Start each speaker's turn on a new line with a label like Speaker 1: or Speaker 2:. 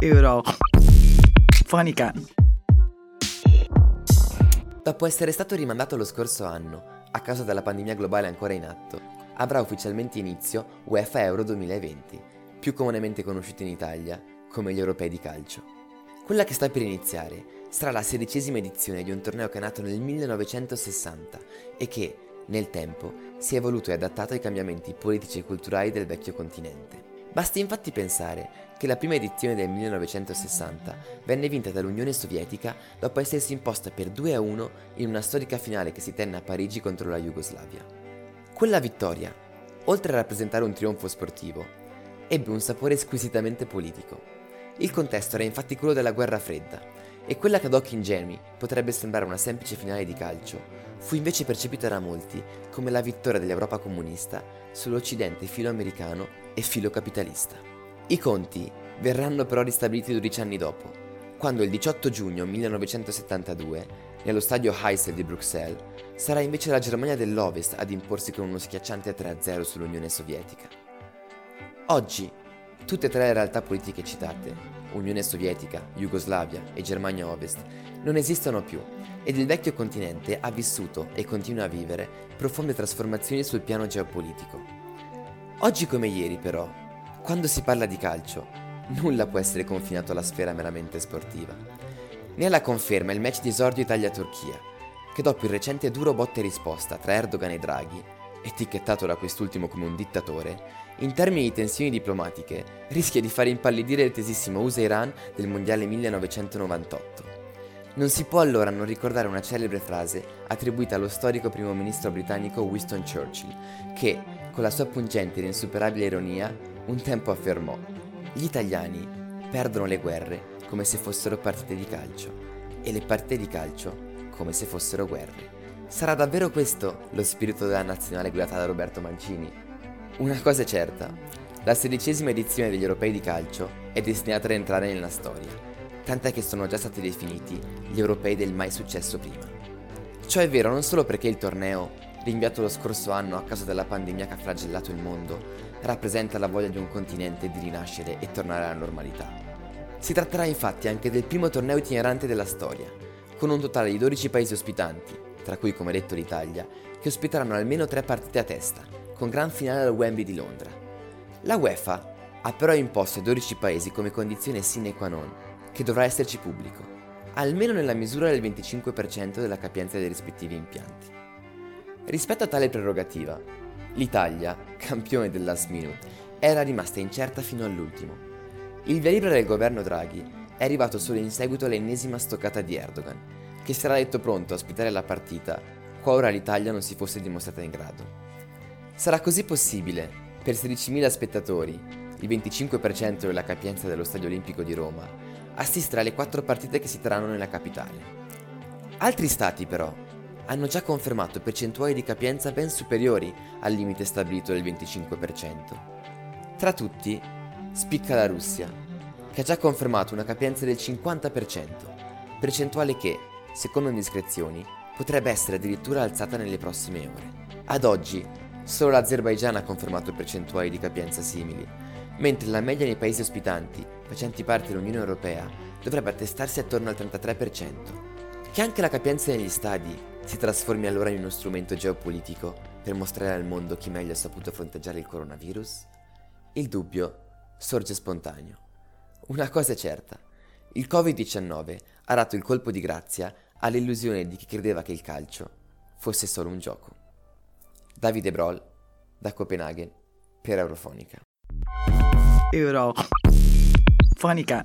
Speaker 1: Euro. Fonica.
Speaker 2: Dopo essere stato rimandato lo scorso anno, a causa della pandemia globale ancora in atto, avrà ufficialmente inizio UEFA Euro 2020, più comunemente conosciuto in Italia come gli europei di calcio. Quella che sta per iniziare sarà la sedicesima edizione di un torneo che è nato nel 1960 e che, nel tempo, si è evoluto e adattato ai cambiamenti politici e culturali del vecchio continente. Basti infatti pensare che la prima edizione del 1960 venne vinta dall'Unione Sovietica dopo essersi imposta per 2-1 in una storica finale che si tenne a Parigi contro la Jugoslavia. Quella vittoria, oltre a rappresentare un trionfo sportivo, ebbe un sapore squisitamente politico. Il contesto era infatti quello della guerra fredda e quella che ad occhi ingenui potrebbe sembrare una semplice finale di calcio, fu invece percepita da molti come la vittoria dell'Europa comunista sull'Occidente filo-americano e filo-capitalista. I conti verranno però ristabiliti 12 anni dopo, quando il 18 giugno 1972, nello stadio Heysel di Bruxelles, sarà invece la Germania dell'Ovest ad imporsi con uno schiacciante 3-0 sull'Unione Sovietica. Oggi, tutte e tre le realtà politiche citate, Unione Sovietica, Jugoslavia e Germania Ovest, non esistono più ed il vecchio continente ha vissuto e continua a vivere profonde trasformazioni sul piano geopolitico. Oggi come ieri però, quando si parla di calcio, nulla può essere confinato alla sfera meramente sportiva. Ne è la conferma il match di esordio Italia-Turchia, che dopo il recente duro botte risposta tra Erdogan e Draghi, etichettato da quest'ultimo come un dittatore, in termini di tensioni diplomatiche rischia di far impallidire il tesissimo USA-Iran del Mondiale 1998. Non si può allora non ricordare una celebre frase attribuita allo storico primo ministro britannico Winston Churchill, che, con la sua pungente ed insuperabile ironia, un tempo affermò: Gli italiani perdono le guerre come se fossero partite di calcio e le partite di calcio come se fossero guerre. Sarà davvero questo lo spirito della nazionale guidata da Roberto Mancini? Una cosa è certa, la sedicesima edizione degli europei di calcio è destinata ad entrare nella storia tant'è che sono già stati definiti gli europei del mai successo prima. Ciò è vero non solo perché il torneo, rinviato lo scorso anno a causa della pandemia che ha flagellato il mondo, rappresenta la voglia di un continente di rinascere e tornare alla normalità. Si tratterà infatti anche del primo torneo itinerante della storia, con un totale di 12 paesi ospitanti, tra cui come detto l'Italia, che ospiteranno almeno tre partite a testa, con gran finale al Wembley di Londra. La UEFA ha però imposto ai 12 paesi come condizione sine qua non che dovrà esserci pubblico, almeno nella misura del 25% della capienza dei rispettivi impianti. Rispetto a tale prerogativa, l'Italia, campione del last minute, era rimasta incerta fino all'ultimo. Il via libera del governo Draghi è arrivato solo in seguito all'ennesima stoccata di Erdogan, che si era detto pronto a ospitare la partita qualora l'Italia non si fosse dimostrata in grado. Sarà così possibile, per 16.000 spettatori, il 25% della capienza dello Stadio Olimpico di Roma, assistere alle quattro partite che si terranno nella capitale. Altri stati però hanno già confermato percentuali di capienza ben superiori al limite stabilito del 25%. Tra tutti spicca la Russia, che ha già confermato una capienza del 50%, percentuale che, secondo indiscrezioni, potrebbe essere addirittura alzata nelle prossime ore. Ad oggi, solo l'Azerbaigian ha confermato percentuali di capienza simili, mentre la media nei paesi ospitanti, facenti parte dell'Unione Europea, dovrebbe attestarsi attorno al 33%. Che anche la capienza negli stadi si trasformi allora in uno strumento geopolitico per mostrare al mondo chi meglio ha saputo fronteggiare il coronavirus? Il dubbio sorge spontaneo. Una cosa è certa, il Covid-19 ha dato il colpo di grazia all'illusione di chi credeva che il calcio fosse solo un gioco. Davide Broll, da Copenaghen, per Eurofonica.
Speaker 1: Euro. Fonica.